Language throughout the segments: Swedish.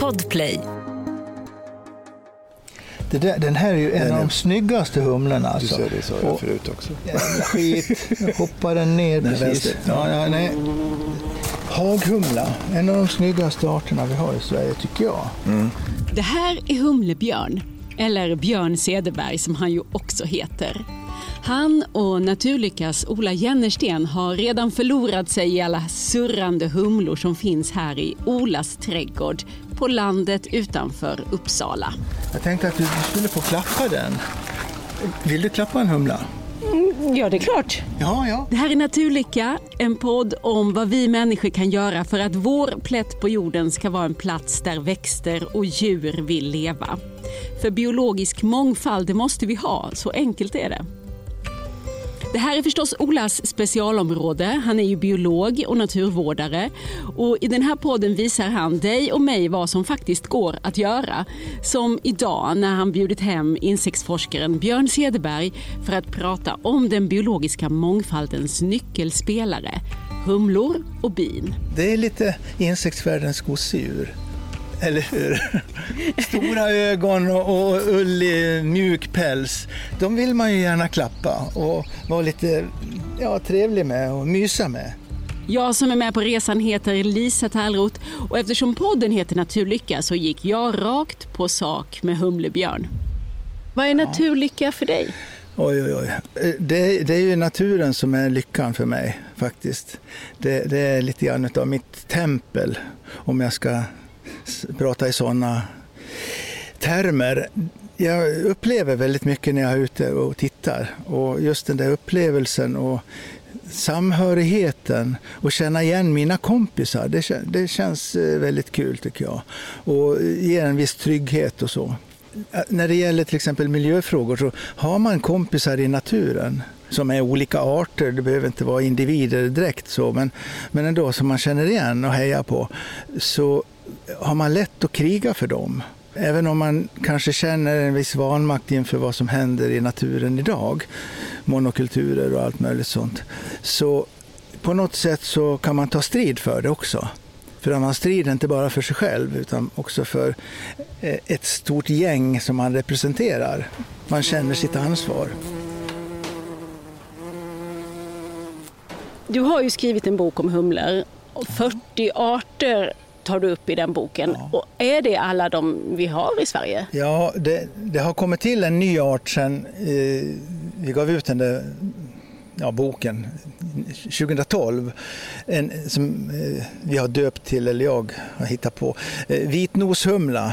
Podplay. Det där, den här är ju en av de snyggaste humlorna. Du Alltså. ser, det sa jag Och- förut också. Jävla skit. Nu hoppar den ner Den precis. Ja, ja, nej. Haghumla, en av de snyggaste arterna vi har i Sverige tycker jag. Det här är Humlebjörn, eller Björn Cederberg som han ju också heter. Han och Naturlyckas Ola Jennersten har redan förlorat sig i alla surrande humlor som finns här i Olas trädgård på landet utanför Uppsala. Jag tänkte att du skulle få klappa den. Vill du klappa en humla? Ja, det är klart. Ja, ja. Det här är Naturlycka, en podd om vad vi människor kan göra för att vår plätt på jorden ska vara en plats där växter och djur vill leva. För biologisk mångfald, det måste vi ha, så enkelt är det. Det här är förstås Olas specialområde. Han är ju biolog och naturvårdare. Och I den här podden visar han dig och mig vad som faktiskt går att göra. Som idag när han bjudit hem insektsforskaren Björn Cederberg för att prata om den biologiska mångfaldens nyckelspelare. Humlor och bin. Det är lite insektsvärldens gosedjur. Eller hur? Stora ögon och, och ullig, mjuk päls. De vill man ju gärna klappa och vara lite ja, trevlig med och mysa med. Jag som är med på resan heter Lisa Tallroth och eftersom podden heter Naturlycka så gick jag rakt på sak med Humlebjörn. Vad är naturlycka för dig? Oj, oj, oj. Det, det är ju naturen som är lyckan för mig faktiskt. Det, det är lite grann av mitt tempel om jag ska prata i sådana termer. Jag upplever väldigt mycket när jag är ute och tittar och just den där upplevelsen och samhörigheten och känna igen mina kompisar. Det, det känns eh, väldigt kul tycker jag och ger en viss trygghet och så. När det gäller till exempel miljöfrågor så har man kompisar i naturen som är olika arter, det behöver inte vara individer direkt så, men, men ändå som man känner igen och hejar på, så har man lätt att kriga för dem. Även om man kanske känner en viss vanmakt inför vad som händer i naturen idag, monokulturer och allt möjligt sånt, så på något sätt så kan man ta strid för det också. För man strider inte bara för sig själv utan också för eh, ett stort gäng som man representerar. Man känner sitt ansvar. Du har ju skrivit en bok om humlor. 40 arter tar du upp i den boken. Och är det alla de vi har i Sverige? Ja, det, det har kommit till en ny art sen eh, vi gav ut den där ja, boken 2012. En, som eh, vi har döpt till, eller jag har hittat på. Eh, Vitnoshumla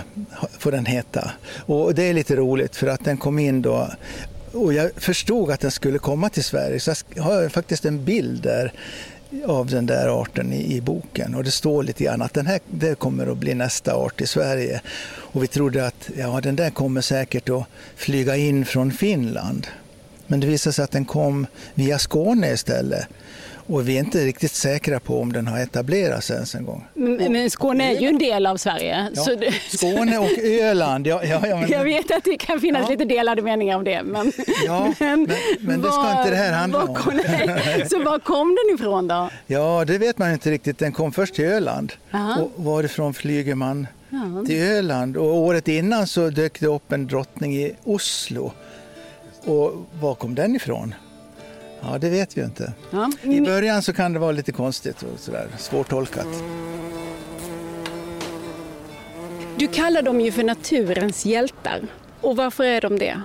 får den heta. Och det är lite roligt för att den kom in då och jag förstod att den skulle komma till Sverige så jag har faktiskt en bild där av den där arten i, i boken. Och det står lite grann att den här det kommer att bli nästa art i Sverige. Och vi trodde att ja, den där kommer säkert att flyga in från Finland. Men det visade sig att den kom via Skåne istället. Och vi är inte riktigt säkra på om den har etablerats ens en gång. Men men Skåne är ju en del av Sverige. Ja, det, Skåne och Öland, ja, ja, ja, men, jag vet att det kan finnas lite delade meningar om det. Men, Ja, men- men det ska var- inte det här handla om. kom-. Så var kom den ifrån då? ja, det vet man inte riktigt. Den kom först till Öland. Aha. Och varifrån flyger man till Öland? Och året innan så dök det upp en drottning i Oslo. Och var kom den ifrån? Ja, det vet vi ju inte. Ja. I början så kan det vara lite konstigt och sådär, svårtolkat. Du kallar dem ju för naturens hjältar. Och varför är de det?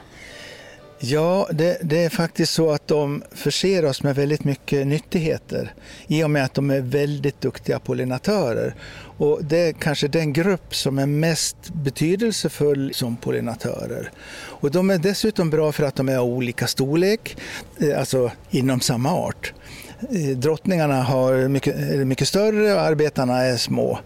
Ja, det, det är faktiskt så att de förser oss med väldigt mycket nyttigheter i och med att de är väldigt duktiga pollinatörer. Och det är kanske den grupp som är mest betydelsefull som pollinatörer. Och de är dessutom bra för att de är av olika storlek, eh, alltså inom samma art. Eh, drottningarna har mycket, är mycket större och arbetarna är små.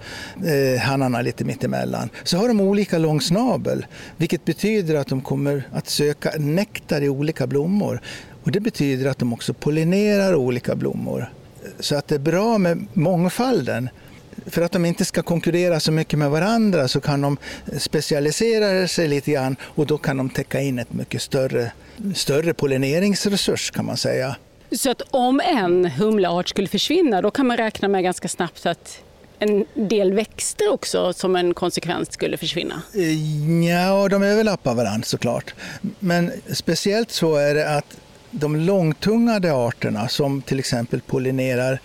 Eh, hannarna lite mittemellan. Så har de olika lång snabel, vilket betyder att de kommer att söka nektar i olika blommor. Och det betyder att de också pollinerar olika blommor. Så att det är bra med mångfalden. För att de inte ska konkurrera så mycket med varandra så kan de specialisera sig lite grann och då kan de täcka in ett mycket större, större pollineringsresurs kan man säga. Så att om en humleart skulle försvinna då kan man räkna med ganska snabbt att en del växter också som en konsekvens skulle försvinna? Eh, ja, de överlappar varandra såklart. Men speciellt så är det att de långtungade arterna som till exempel pollinerar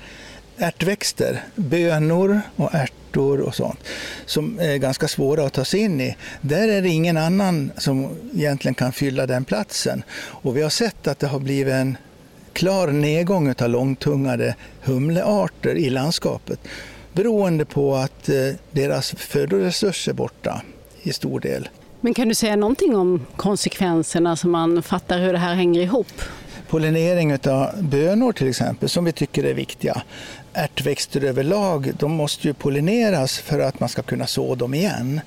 ärtväxter, bönor och ärtor och sånt, som är ganska svåra att ta sig in i. Där är det ingen annan som egentligen kan fylla den platsen. Och vi har sett att det har blivit en klar nedgång av långtungade humlearter i landskapet beroende på att eh, deras födoresurser är borta i stor del. Men kan du säga någonting om konsekvenserna så man fattar hur det här hänger ihop? Pollinering av bönor till exempel, som vi tycker är viktiga. Ärtväxter överlag, de måste ju pollineras för att man ska kunna så dem igen.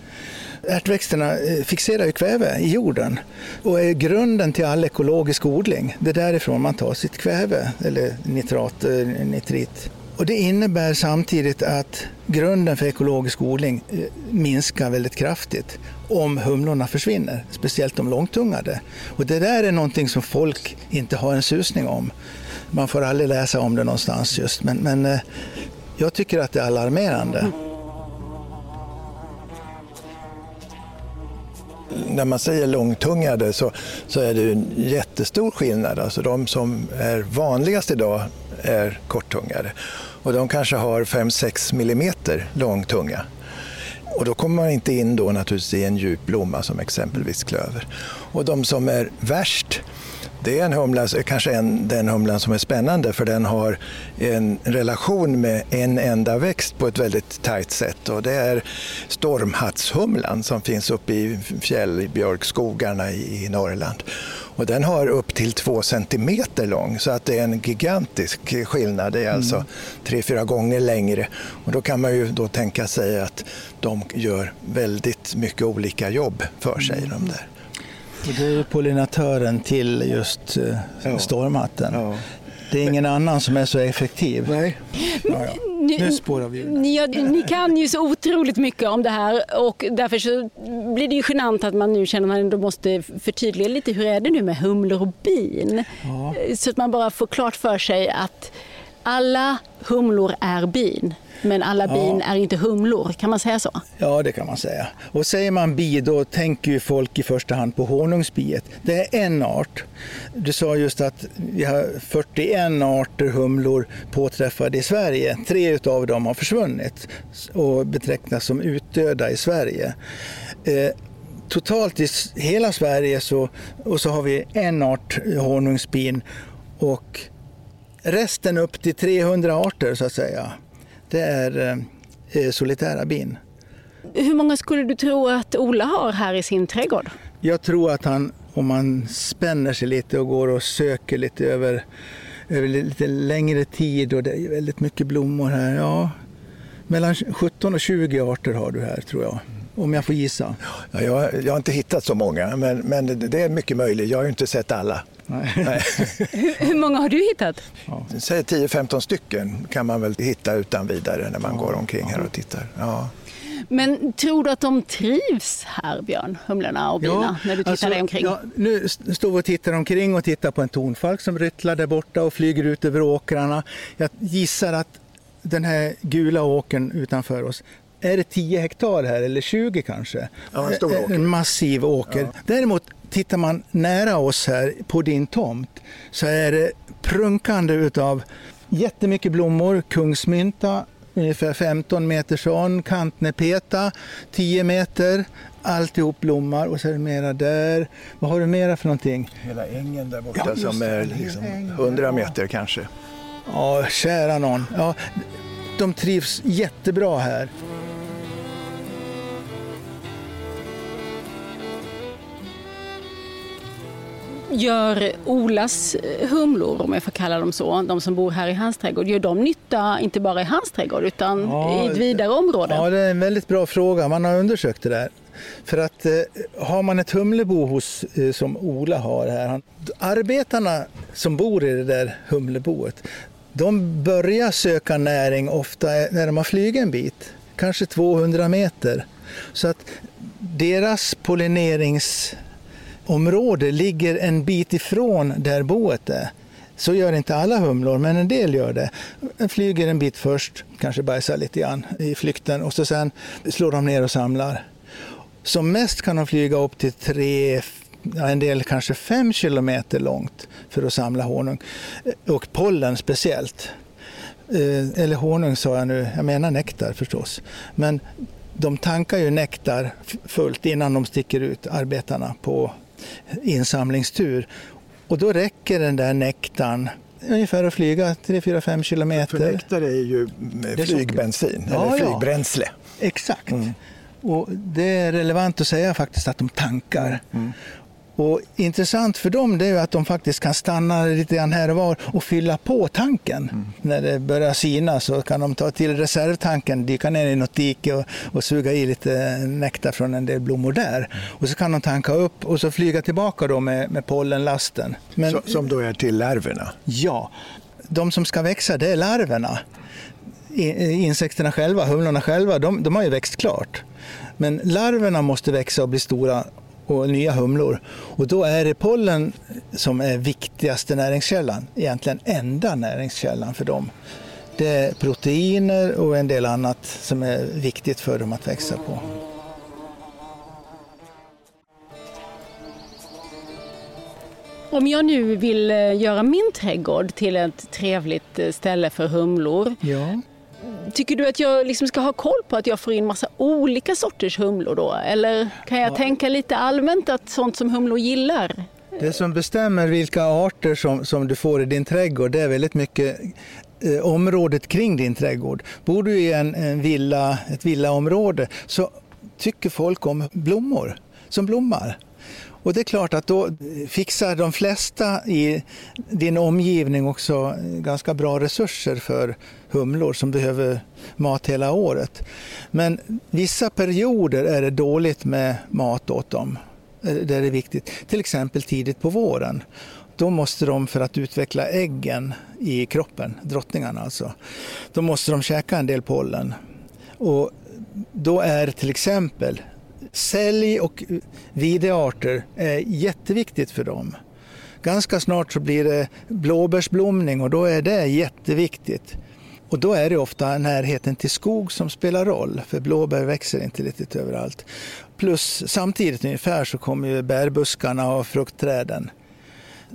Ärtväxterna eh, fixerar ju kväve i jorden och är grunden till all ekologisk odling. Det är därifrån man tar sitt kväve, eller nitrat, eh, nitrit. Och det innebär samtidigt att grunden för ekologisk odling eh, minskar väldigt kraftigt om humlorna försvinner, speciellt de långtungade. Och det där är någonting som folk inte har en susning om. Man får aldrig läsa om det någonstans just, men, men jag tycker att det är alarmerande. När man säger långtungade så, så är det en jättestor skillnad. Alltså de som är vanligast idag är korttungade och de kanske har 5-6 millimeter lång tunga. Och då kommer man inte in då naturligtvis i en djup blomma som exempelvis klöver. Och de som är värst det är en humla, kanske en, den humlan som är spännande för den har en relation med en enda växt på ett väldigt tajt sätt och det är stormhattshumlan som finns uppe i fjällbjörkskogarna i, i Norrland. Och den har upp till två centimeter lång så att det är en gigantisk skillnad. Det är alltså mm. tre, fyra gånger längre. Och då kan man ju då tänka sig att de gör väldigt mycket olika jobb för sig. Mm. De där. Och det är pollinatören till just uh, ja. stormhatten. Ja. Det är ingen annan som är så effektiv. Nej. Ja, ja. Nu spårar vi ni, ni kan ju så otroligt mycket om det här och därför så blir det ju genant att man nu känner att man ändå måste förtydliga lite hur är det nu med humlor och bin? Ja. Så att man bara får klart för sig att alla humlor är bin. Men alla bin ja. är inte humlor, kan man säga så? Ja, det kan man säga. Och säger man bi, då tänker ju folk i första hand på honungsbiet. Det är en art. Du sa just att vi har 41 arter humlor påträffade i Sverige. Tre av dem har försvunnit och betecknas som utdöda i Sverige. Eh, totalt i hela Sverige så, och så har vi en art honungsbin och resten upp till 300 arter så att säga det är eh, solitära bin. Hur många skulle du tro att Ola har här i sin trädgård? Jag tror att han, om man spänner sig lite och går och söker lite över, över lite längre tid och det är väldigt mycket blommor här. Ja, mellan 17 och 20 arter har du här tror jag om jag får gissa. Ja, jag, jag, har inte hittat så många, men, men det är mycket möjligt. Jag har ju inte sett alla. Nej. Hur, hur, många har du hittat? Ja. Säg 10-15 stycken kan man väl hitta utan vidare när man ja. går omkring här och tittar. Ja. Men tror du att de trivs här, Björn, humlorna och bina, ja, när du tittar alltså, dig omkring? Ja, nu står vi och tittar omkring och tittar på en tonfalk som ryttlar där borta och flyger ut över åkrarna. Jag gissar att den här gula åkern utanför oss, är det 10 hektar här eller 20 kanske? Ja, en stor åker. En massiv åker. Ja. Däremot tittar man nära oss här på din tomt så är det prunkande utav jättemycket blommor, kungsmynta, ungefär 15 meter sån, kantnepeta 10 meter, alltihop blommar och så är det mera där. Vad har du mera för någonting? Hela ängen där borta ja, som är liksom 100 meter kanske. Ja, kära någon. Ja, de trivs jättebra här. Gör Olas humlor, om jag får kalla dem så, de som bor här i hans trädgård, gör de nytta inte bara i hans trädgård utan ja, i ett vidare område? Ja, det är en väldigt bra fråga. Man har undersökt det där. För att eh, har man ett humlebo hos, eh, som Ola har här, arbetarna som bor i det där humleboet, de börjar söka näring ofta när de har flugit en bit, kanske 200 meter. Så att deras pollinerings område ligger en bit ifrån där boet är. Så gör inte alla humlor, men en del gör det. De flyger en bit först, kanske bajsar lite grann i flykten och så sen slår de ner och samlar. Som mest kan de flyga upp till tre, en del kanske fem kilometer långt för att samla honung. Och pollen speciellt. Eh, eller honung sa jag nu, jag menar nektar förstås. Men de tankar ju nektar fullt innan de sticker ut, arbetarna, på insamlingstur. Och då räcker den där nektarn ungefär att flyga 3-4-5 kilometer. För nektar är ju flygbensin, ja, eller flygbränsle. Ja, exakt. Mm. Och det är relevant att säga faktiskt att de tankar. Mm. Och intressant för dem är att de faktiskt kan stanna lite grann här och var och fylla på tanken. Mm. När det börjar sina så kan de ta till reservtanken, dyka ner i något dike och, och suga i lite nektar från en del blommor där. Och så kan de tanka upp och så flyga tillbaka då med, med pollenlasten. Men, så, som då är till larverna? Ja, de som ska växa det är larverna. Insekterna själva, humlorna själva, de, de har ju växt klart. Men larverna måste växa och bli stora och nya humlor. Och då är det pollen som är viktigaste näringskällan, egentligen enda näringskällan för dem. Det är proteiner och en del annat som är viktigt för dem att växa på. Om jag nu vill eh, göra min trädgård till ett trevligt eh, ställe för humlor, ja. Tycker du att jag liksom ska ha koll på att jag får in massa olika sorters humlor då? Eller kan jag ja. tänka lite allmänt att sånt som humlor gillar? Det som bestämmer vilka arter som, som du får i din trädgård det är väldigt mycket eh, området kring din trädgård. Bor du i en, en villa, ett villaområde så tycker folk om blommor som blommar. Och det är klart att då fixar de flesta i din omgivning också ganska bra resurser för humlor som behöver mat hela året. Men vissa perioder är det dåligt med mat åt dem. Eh, det är viktigt. Till exempel tidigt på våren. Då måste de för att utveckla äggen i kroppen, drottningarna alltså, då måste de käka en del pollen. Och då är till exempel Sälj och videarter är eh, jätteviktigt för dem. Ganska snart så blir det blåbärsblomning och då är det jätteviktigt. Och då är det ofta närheten till skog som spelar roll, för blåbär växer inte riktigt överallt. Plus samtidigt ungefär så kommer ju bärbuskarna och fruktträden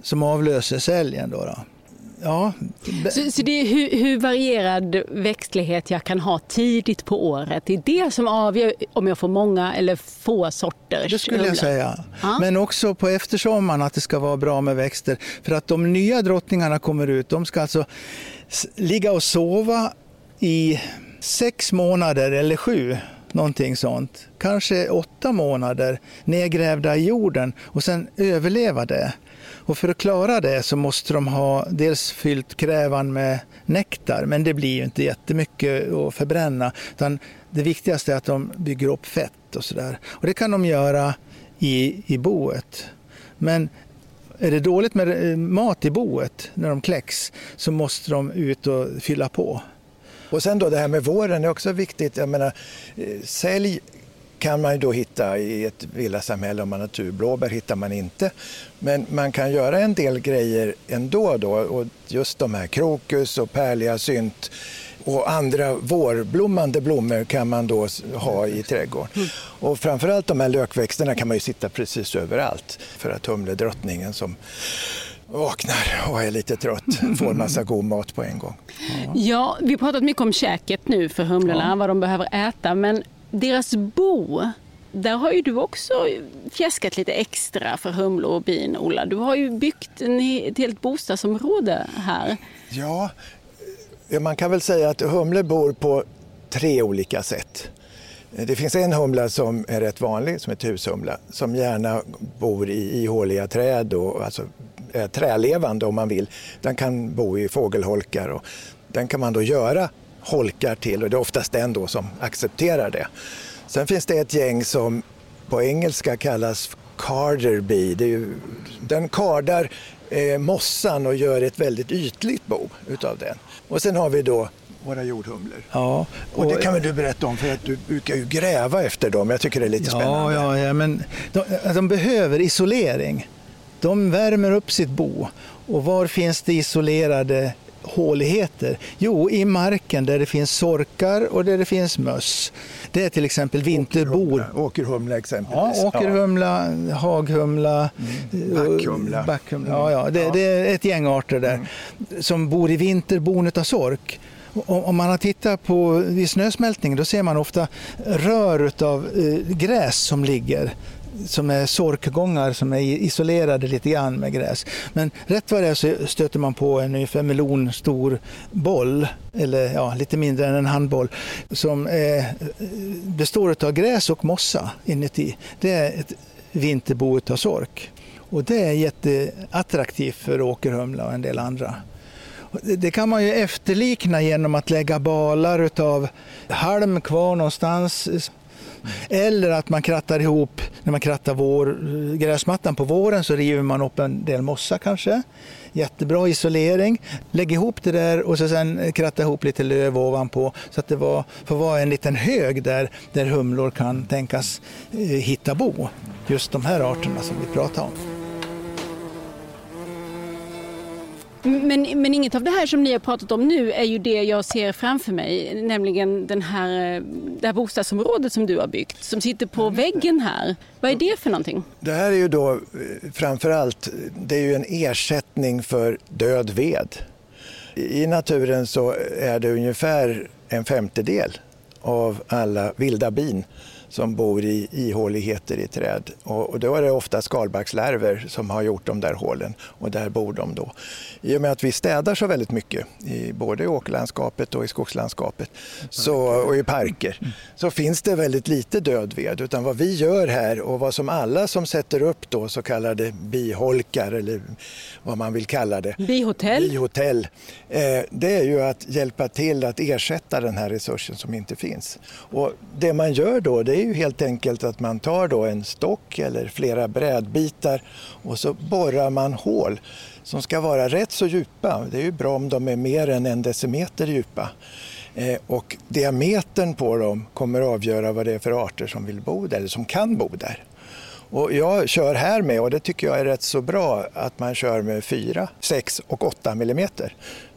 som avlöser säljen. Då, då. Ja. Så, så, det är hur, hur, varierad växtlighet jag kan ha tidigt på året. Det är det som avgör om jag får många eller få sorter. Det skulle jag säga. Ja. Men också på eftersommaren att det ska vara bra med växter. För att de nya drottningarna kommer ut, de ska alltså ligga och sova i sex månader eller sju någonting sånt. Kanske åtta månader nedgrävda i jorden och sen överleva det. Och för att klara det så måste de ha dels fyllt krävan med nektar, men det blir ju inte jättemycket att förbränna. Utan det viktigaste är att de bygger upp fett och sådär. Och det kan de göra i, i boet. Men är det dåligt med eh, mat i boet när de kläcks så måste de ut och fylla på. Och sen då det här med våren är också viktigt. Jag menar, eh, sälj kan man ju då hitta i ett villasamhälle om man har tur. Blåbär hittar man inte. Men man kan göra en del grejer ändå då och just de här krokus och pärliga synt och andra vårblommande blommor kan man då ha i trädgården. Och framförallt de här lökväxterna kan man ju sitta precis överallt för att humledrottningen som vaknar och är lite trött får massa god mat på en gång. Ja, ja vi har pratat mycket om käket nu för humlorna, ja. vad de behöver äta. Men deras bo, där har ju du också fjäskat lite extra för humlor och bin, Ola. Du har ju byggt en, ett helt bostadsområde här. Ja, man kan väl säga att humlor bor på tre olika sätt. Det finns en humla som är rätt vanlig, som är hushumla, som gärna bor i ihåliga träd och alltså är trälevande om man vill. Den kan bo i fågelholkar och den kan man då göra holkar till och det är oftast den då som accepterar det. Sen finns det ett gäng som på engelska kallas carder bee. Den kardar eh, mossan och gör ett väldigt ytligt bo utav den. Och sen har vi då våra jordhumlor. Ja, och, och det kan väl du berätta om för att du brukar ju gräva efter dem. Jag tycker det är lite ja, spännande. Ja, ja men de, de behöver isolering de värmer upp sitt bo. Och var finns det isolerade håligheter? Jo, i marken där det finns sorkar och där det finns möss. Det är till exempel vinterbor. Åkerhumla exempelvis. Ja, åkerhumla, haghumla, mm. backhumla. backhumla. Ja, ja. Det, det, är ett gäng arter där mm. som bor i vinterbon av sork. Om man har tittat på vid snösmältning då ser man ofta rör av eh, gräs som ligger som är sorkgångar som är isolerade lite grann med gräs. Men rätt vad det är så stöter man på en ungefär melonstor boll, eller ja, lite mindre än en handboll, som är, består av gräs och mossa inuti. Det är ett vinterbo av sork. Och det är jätteattraktivt för åkerhumla och en del andra. Det kan man ju efterlikna genom att lägga balar av halm kvar någonstans eller att man krattar ihop, när man krattar vår, eh, gräsmattan på våren så river man upp en del mossa kanske. Jättebra isolering. Lägg ihop det där och så sen eh, kratta ihop lite löv ovanpå så att det var, får vara en liten hög där, där humlor kan tänkas eh, hitta bo. Just de här arterna som vi pratar om. Men, men inget av det här som ni har pratat om nu är ju det jag ser framför mig, nämligen den här, det här bostadsområdet som du har byggt, som sitter på väggen här. Vad är det för någonting? Det här är ju då eh, framför allt, det är ju en ersättning för död ved. I naturen så är det ungefär en femtedel av alla vilda bin som bor i ihåligheter i träd. Och, och då är det ofta skalbaggslarver som har gjort de där hålen och där bor de då. I och med att vi städar så väldigt mycket, i, både i åkerlandskapet och i skogslandskapet så, och i parker, så finns det väldigt lite död ved. Utan vad vi gör här och vad som alla som sätter upp då så kallade biholkar eller vad man vill kalla det. Bihotell. Bihotell. Eh, det är ju att hjälpa till att ersätta den här resursen som inte finns. Och det man gör då det är är ju helt enkelt att man tar då en stock eller flera brädbitar och så borrar man hål som ska vara rätt så djupa. Det är ju bra om de är mer än en decimeter djupa. Eh, och diametern på dem kommer att avgöra vad det är för arter som vill bo där eller som kan bo där. Och jag kör här med, och det tycker jag är rätt så bra, att man kör med 4, 6 och 8 millimeter.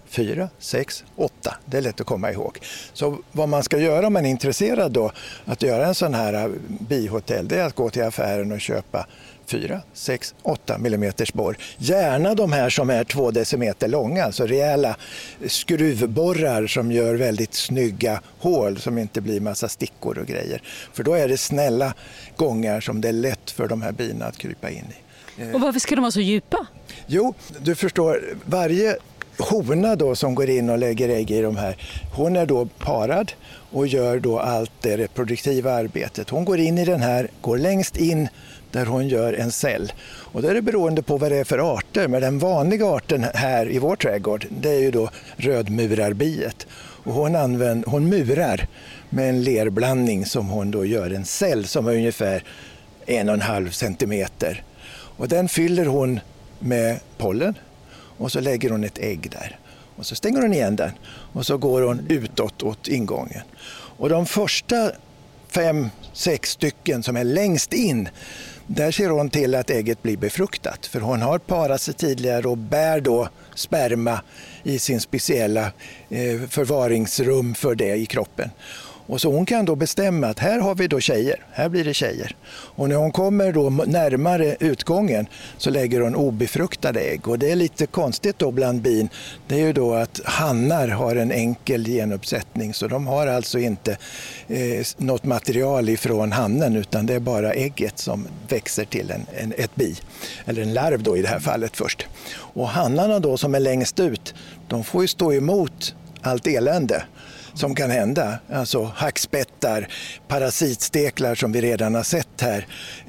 4, 6, 8. Det är lätt att komma ihåg. Så vad man ska göra om man är intresserad då att göra en sån här äh, bihotell, det är att gå till affären och köpa 4, 6, 8 mm borr. Gärna de här som är 2 decimeter långa, alltså rejäla skruvborrar som gör väldigt snygga hål som inte blir massa stickor och grejer. För då är det snälla gångar som det är lätt för de här bina att krypa in i. Och varför ska de vara så djupa? Jo, du förstår, varje hona då som går in och lägger ägg i de här, hon är då parad och gör då allt det reproduktiva arbetet. Hon går in i den här, går längst in där hon gör en cell. Och då är det beroende på vad det är för arter, men den vanliga arten här i vår trädgård det är ju då rödmurarbiet. Och hon, använder, hon murar med en lerblandning som hon då gör en cell som är ungefär en och en halv centimeter. Och den fyller hon med pollen och så lägger hon ett ägg där. Och så stänger hon igen den och så går hon utåt åt ingången. Och de första fem, sex stycken som är längst in, där ser hon till att ägget blir befruktat. För hon har parat sig tidigare och bär då sperma i sin speciella eh, förvaringsrum för det i kroppen. Och så hon kan då bestämma att här har vi då tjejer, här blir det tjejer. Och när hon kommer då närmare utgången så lägger hon obefruktade ägg. Och det är lite konstigt då bland bin, det är ju då att hannar har en enkel genuppsättning så de har alltså inte eh, något material ifrån hannen utan det är bara ägget som växer till en, en, ett bi, eller en larv då i det här fallet först. Och hannarna då som är längst ut, de får ju stå emot allt elände som kan hända. Alltså hackspettar, parasitsteklar som vi redan har sett här.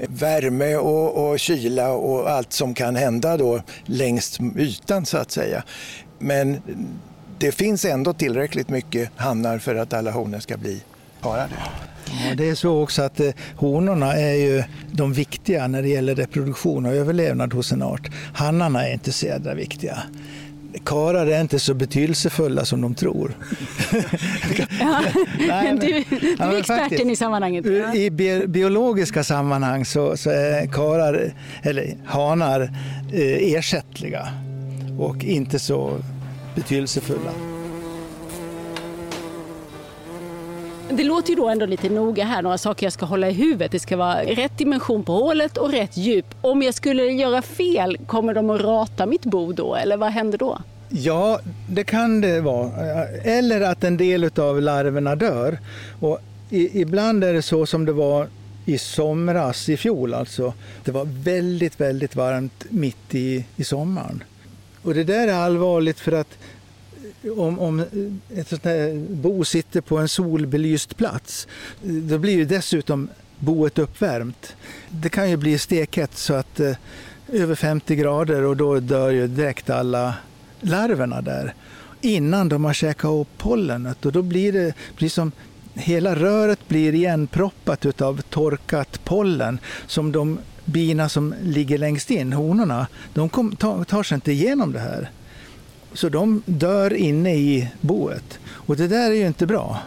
Värme och, och kyla och allt som kan hända då längs ytan så att säga. Men det finns ändå tillräckligt mycket hannar för att alla honor ska bli parade. Ja, det är så också att eh, honorna är ju de viktiga när det gäller reproduktion och överlevnad hos en art. Hannarna är inte så jädra viktiga karar är inte så betydelsefulla som de tror. ja, Nej, men, du, du är experten faktiskt, i sammanhanget. Ja. I bi biologiska sammanhang så, så är karar, eller hanar eh, ersättliga och inte så betydelsefulla. Det låter ju då ändå lite noga här, några saker jag ska hålla i huvudet. Det ska vara rätt dimension på hålet och rätt djup. Om jag skulle göra fel, kommer de att rata mitt bo då eller vad händer då? Ja, det kan det vara. Eller att en del av larverna dör. Och ibland är det så som det var i somras, i fjol alltså. Det var väldigt, väldigt varmt mitt i, i sommaren. Och det där är allvarligt för att om, om ett sånt här bo sitter på en solbelyst plats, då blir ju dessutom boet uppvärmt. Det kan ju bli stekhett så att eh, över 50 grader och då dör ju direkt alla larverna där innan de har käkat upp pollenet och då blir det precis som hela röret blir igenproppat av torkat pollen som de bina som ligger längst in, honorna, de kom, tar, tar sig inte igenom det här. Så de dör inne i boet. Och det där är ju inte bra.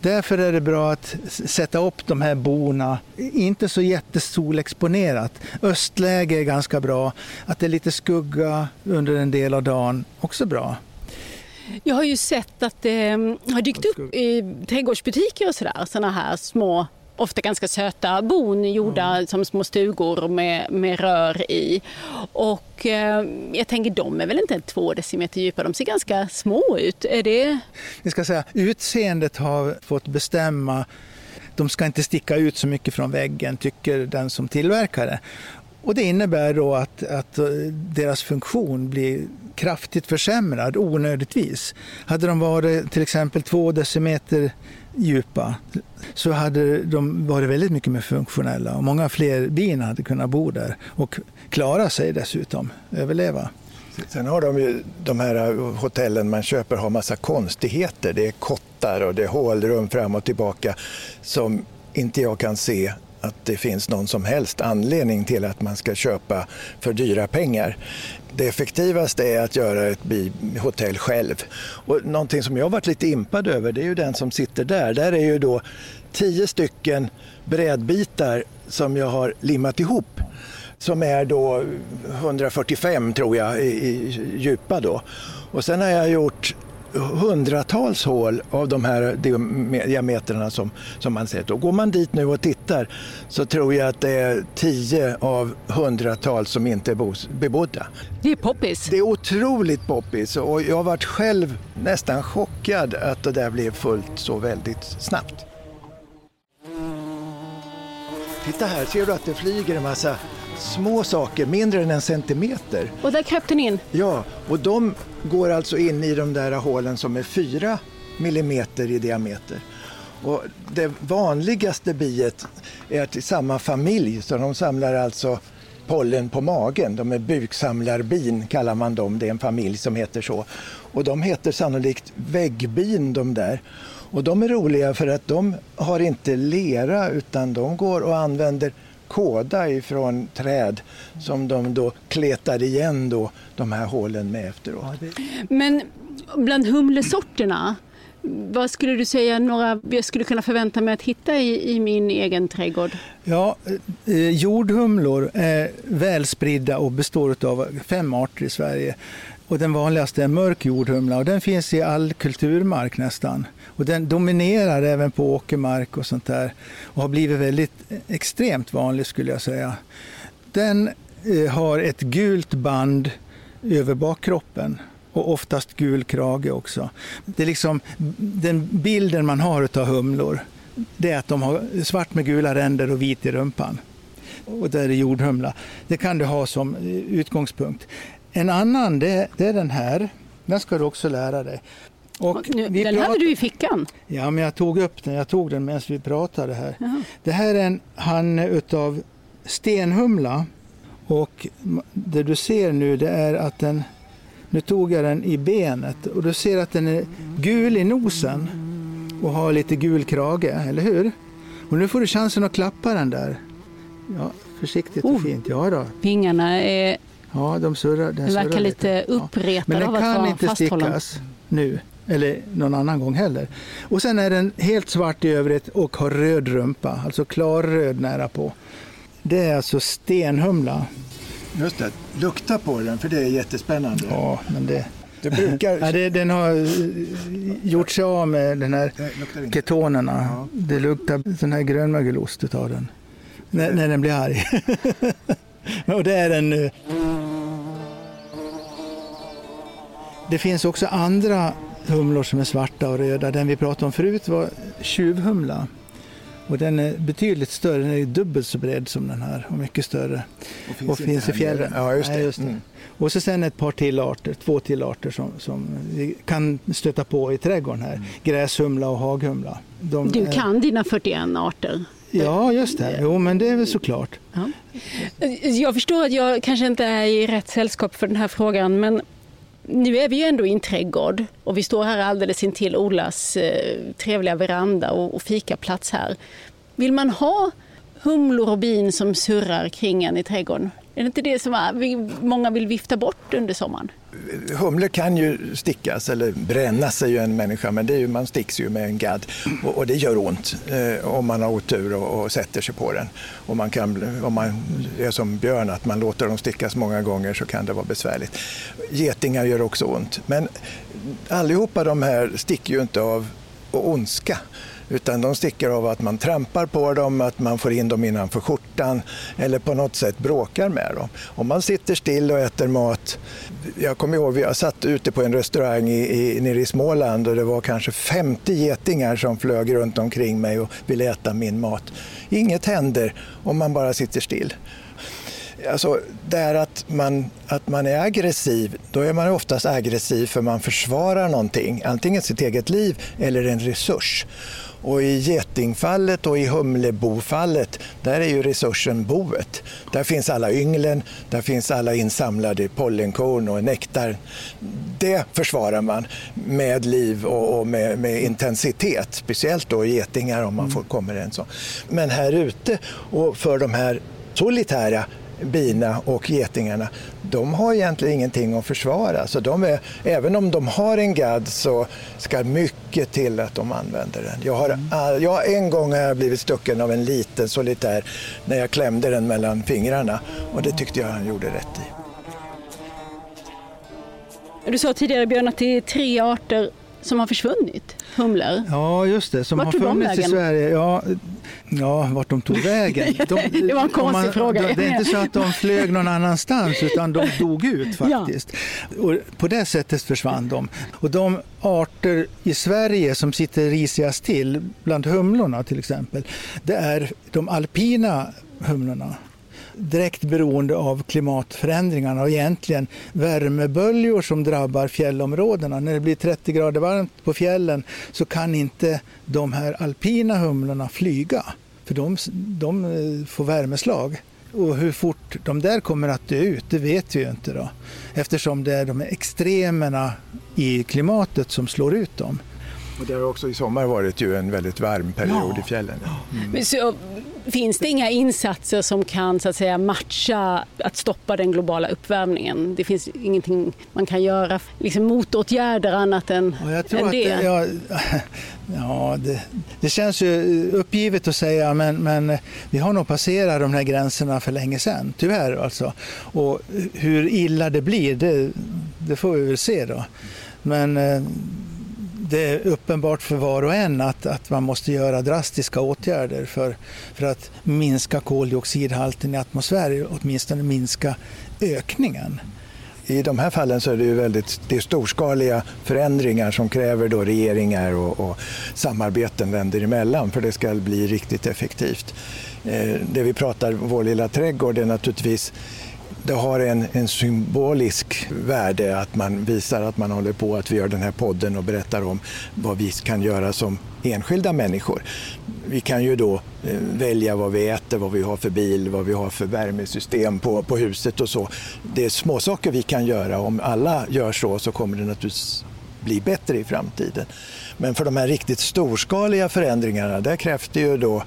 Därför är det bra att sätta upp de här bona, inte så jättesolexponerat. Östläge är ganska bra. Att det är lite skugga under en del av dagen, också bra. Jag har ju sett att det har dykt upp i trädgårdsbutiker och sådär, sådana här små ofta ganska söta bon gjorda mm. som små stugor med, med rör i. Och eh, jag tänker de är väl inte två decimeter djupa, de ser ganska små ut. Är det... Vi ska säga utseendet har fått bestämma de ska inte sticka ut så mycket från väggen, tycker den som tillverkar det. Och det innebär då att, att eh, deras funktion blir kraftigt försämrad onödigtvis. Hade de varit till exempel två decimeter djupa så hade de varit väldigt mycket mer funktionella och många fler bin hade kunnat bo där och klara sig dessutom, överleva. Sen har de ju de här eh, hotellen man köper har massa konstigheter. Det är kottar och det är hålrum fram och tillbaka som inte jag kan se att det finns någon som helst anledning till att man ska köpa för dyra pengar. Det effektivaste är att göra ett hotell själv. Och någonting som jag varit lite impad över det är ju den som sitter där. Där är ju då tio stycken brädbitar som jag har limmat ihop som är då 145 tror jag i, i djupa då. Och sen har jag gjort hundratals hål av de här diametrarna som, som man sett. Och går man dit nu och tittar så tror jag att det är tio av hundratals som inte är bebodda. Det är poppis. Det är otroligt poppis och jag har varit själv nästan chockad att det där blev fullt så väldigt snabbt. Titta här, ser du att det flyger en massa små saker, mindre än en centimeter. Och där kröp den in? Ja, och de går alltså in i de där hålen som är fyra millimeter i diameter. Och det vanligaste biet är till samma familj, så de samlar alltså pollen på magen. De är buksamlarbin kallar man dem, det är en familj som heter så. Och de heter sannolikt väggbin de där. Och de är roliga för att de har inte lera utan de går och använder kåda ifrån träd som de då kletar igen då, de här hålen med efteråt. Men bland humlesorterna, vad skulle du säga några jag skulle kunna förvänta mig att hitta i, i min egen trädgård? Ja, eh, jordhumlor är välspridda och består av fem arter i Sverige. Och den vanligaste är mörk jordhumla och den finns i all kulturmark nästan. Och den dominerar även på åkermark och sånt där och har blivit väldigt extremt vanlig skulle jag säga. Den eh, har ett gult band över bakkroppen och oftast gul krage också. Det är liksom den bilden man har av humlor. Det är att de har svart med gula ränder och vit i rumpan. Och där är jordhumla. Det kan du ha som eh, utgångspunkt. En annan det, det är den här. Den ska du också lära dig. Och nu, den hade du i fickan? Ja, men jag tog upp den. Jag tog den medan vi pratade här. Jaha. Det här är en hanne utav stenhumla. Och det du ser nu det är att den, nu tog jag den i benet och du ser att den är gul i nosen och har lite gul krage, eller hur? Och nu får du chansen att klappa den där. Ja, försiktigt och oh, fint. Ja då. Vingarna är Ja, de surrar. Den, den surrar verkar lite uppretad Men den av att kan inte stickas nu eller någon annan gång heller. Och sen är den helt svart i övrigt och har röd rumpa, alltså klarröd nära på. Det är alltså stenhumla. Just det, lukta på den för det är jättespännande. Ja, men det... Det brukar... Ja, det, den har eh, gjort sig av med den här ketonerna. Ja. Det luktar sån här grönmögelost utav den. När, när den blir arg. och det är den nu. Det finns också andra humlor som är svarta och röda. Den vi pratade om förut var tjuvhumla. Och den är betydligt större, den är dubbelt så bred som den här och mycket större. Och Och finns i fjällen. Ja, just det. Nej, just det. Mm. Och så sen ett par till arter, två till arter som, som vi kan stöta på i trädgården här. Mm. Gräshumla och haghumla. De Du är- kan dina 41 arter. Ja, just det. Jo, men det är väl såklart. Ja. Jag förstår att jag kanske inte är i rätt sällskap för den här frågan, men nu är vi ju ändå i en trädgård och vi står här alldeles intill Olas eh, trevliga veranda och, och fikaplats här. Vill man ha humlor och bin som surrar kring en i trädgården? Är det inte det som är, vi, många vill vifta bort under sommaren? Humlor kan ju stickas, eller bränna sig ju en människa, men det är ju, man sticks ju med en gadd och, och det gör ont eh, om man har otur och, och sätter sig på den. Och man kan, om man är som björn, att man låter dem stickas många gånger så kan det vara besvärligt. Getingar gör också ont, men allihopa de här sticker ju inte av ondska. Utan de sticker av att man trampar på dem, att man får in dem innanför skjortan eller på något sätt bråkar med dem. Om man sitter still och äter mat. Jag kommer ihåg, jag satt ute på en restaurang i, i, nere i Småland och det var kanske 50 getingar som flög runt omkring mig och ville äta min mat. Inget händer om man bara sitter still. Alltså, det är att man, att man är aggressiv, då är man oftast aggressiv för man försvarar någonting, antingen sitt eget liv eller en resurs. Och i getingfallet och i humlebofallet, där är ju resursen boet. Där finns alla ynglen, där finns alla insamlade pollenkorn och nektar. Det försvarar man med liv och, med, med intensitet, speciellt då getingar om man får, kommer en sån. Men här ute och för de här solitära bina och getingarna, de har egentligen ingenting att försvara. Så de är, även om de har en gadd så ska mycket till att de använder den. Jag har, all- jag, en gång har jag blivit stucken av en liten solitär när jag klämde den mellan fingrarna och det tyckte jag han gjorde rätt i. Du sa tidigare Björn att det är tre arter som har försvunnit, humlor. Ja, just det. Som Vart har funnits i? Sverige. Ja, ja, vart de tog vägen. De, Det var en konstig fråga. de- Det är inte så att de flög någon annanstans utan de dog ut faktiskt. Och på det sättet försvann de. Och de arter i Sverige som sitter risigast till, bland humlorna till exempel, det är de alpina humlorna direkt beroende av klimatförändringarna och egentligen värmeböljor som drabbar fjällområdena. När det blir 30 grader varmt på fjällen så kan inte de här alpina humlorna flyga för de, de eh, får värmeslag. Och hur fort de där kommer att dö ut, det vet vi ju inte då. Eftersom det är de här extremerna i klimatet som slår ut dem. Och det har också i sommar varit ju en väldigt varm period Ja. i fjällen. Men Så, finns det inga insatser som kan så att säga, matcha att stoppa den globala uppvärmningen? Det finns ingenting man kan göra, liksom motåtgärder annat än, Ja, jag tror än att det? det, ja, ja, det, det känns ju uppgivet att säga men, men vi har nog passerat de här gränserna för länge sedan, tyvärr alltså. Och hur illa det blir, det, det får vi väl se då. Men eh, det är uppenbart för var och en att, att man måste göra drastiska åtgärder för, för att minska koldioxidhalten i atmosfären, åtminstone minska ökningen. I de här fallen så är det ju väldigt det är storskaliga förändringar som kräver då regeringar och, och samarbeten länder emellan för det ska bli riktigt effektivt. Eh, det vi pratar vår lilla trädgård är naturligtvis det har en, en symbolisk värde att man visar att man håller på att vi gör den här podden och berättar om vad vi kan göra som enskilda människor. Vi kan ju då eh, välja vad vi äter, vad vi har för bil, vad vi har för värmesystem på, på huset och så. Det är små saker vi kan göra. Om alla gör så så kommer det naturligtvis bli bättre i framtiden. Men för de här riktigt storskaliga förändringarna där krävs det ju då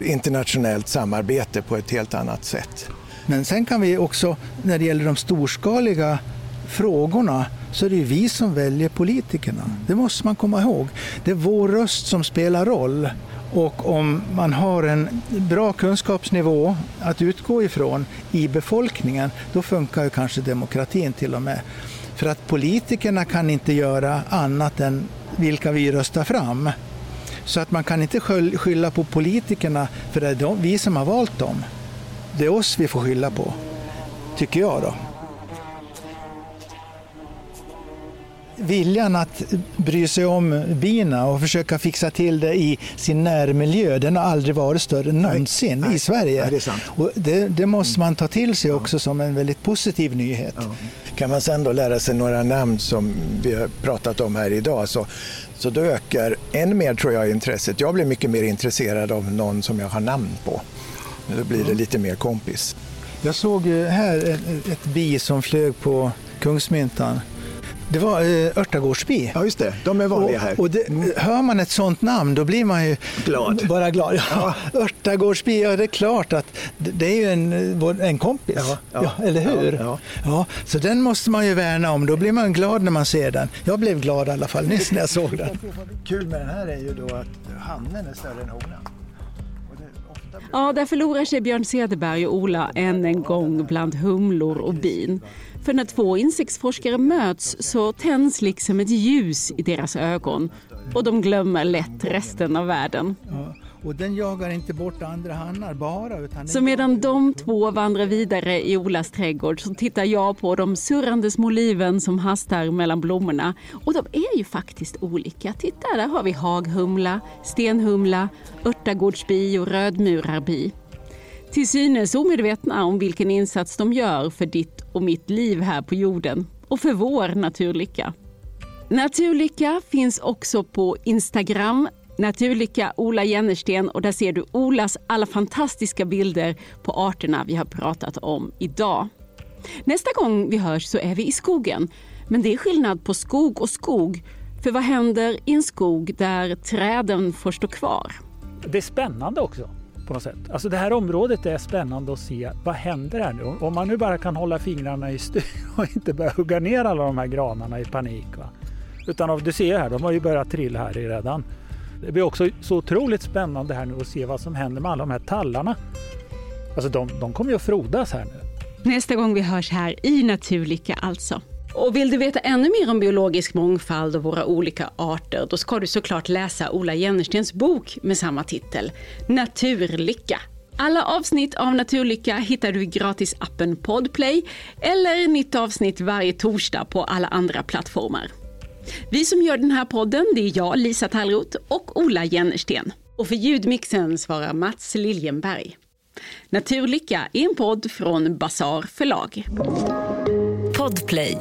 internationellt samarbete på ett helt annat sätt. Men sen kan vi också, när det gäller de storskaliga frågorna, så är det ju vi som väljer politikerna. Det måste man komma ihåg. Det är vår röst som spelar roll. Och om man har en bra kunskapsnivå att utgå ifrån i befolkningen, då funkar ju kanske demokratin till och med. För att politikerna kan inte göra annat än vilka vi röstar fram. Så att man kan inte skylla på politikerna, för det är de, vi som har valt dem. Det är oss vi får skylla på, tycker jag då. viljan att bry sig om bina och försöka fixa till det i sin närmiljö, den har aldrig varit större någonsin Nej. i Sverige. Nej, det, och det, det, måste man ta till sig också ja. som en väldigt positiv nyhet. Ja. Kan man sen då lära sig några namn som vi har pratat om här idag så, så då ökar än mer tror jag intresset. Jag blir mycket mer intresserad av någon som jag har namn på. Då blir det lite mer kompis. Jag såg här ett, ett bi som flög på Kungsmyntan. Det var eh, Örtagårdsby. Ja, just det. De är vanliga här. Och, och det, mm. Hör man ett sånt namn då blir man ju glad. bara glad. Ja, ja. Örtagårdsby, ja det är klart att det är ju en, en kompis. Ja, ja. ja eller hur? Ja, ja. Så den måste man ju värna om. Då blir man glad när man ser den. Jag blev glad i alla fall nyss när jag såg den. Kul med den här är ju då att hannen är större än honan. Ja, där förlorar sig Björn Cederberg och Ola än en gång bland humlor och bin. För när två insektsforskare möts så tänds liksom ett ljus i deras ögon och de glömmer lätt resten av världen. Ja, och den jagar inte bort andra hannar bara. Utan så medan de två vandrar vidare i Olas trädgård så tittar jag på de surrande små liven som hastar mellan blommorna. Och de är ju faktiskt olika. Titta, där har vi haghumla, stenhumla, örtagårdsbi och rödmurarbi. Till synes omedvetna om vilken insats de gör för ditt och mitt liv här på jorden och för vår naturlycka. Naturlycka finns också på Instagram, Naturlycka Ola Jennersten och där ser du Olas alla fantastiska bilder på arterna vi har pratat om idag. Nästa gång vi hörs så är vi i skogen. Men det är skillnad på skog och skog. För vad händer i en skog där träden får stå kvar? Det är spännande också på något sätt. Alltså det här området är spännande att se. Vad händer här nu? Om man nu bara kan hålla fingrarna i styr och inte börja hugga ner alla de här granarna i panik. Va? Utan du ser här, de har ju börjat trilla här redan. Det blir också så otroligt spännande här nu att se vad som händer med alla de här tallarna. Alltså de, de kommer ju att frodas här nu. Nästa gång vi hörs här i Naturlycka alltså. Och vill du veta ännu mer om biologisk mångfald och våra olika arter, då ska du såklart läsa Ola Jennerstens bok med samma titel, Naturlycka. Alla avsnitt av Naturlycka hittar du i gratisappen Podplay eller nytt avsnitt varje torsdag på alla andra plattformar. Vi som gör den här podden, det är jag, Lisa Tallroth och Ola Jennersten. Och för ljudmixen svarar Mats Liljenberg. Naturlycka är en podd från Bazar förlag. Podplay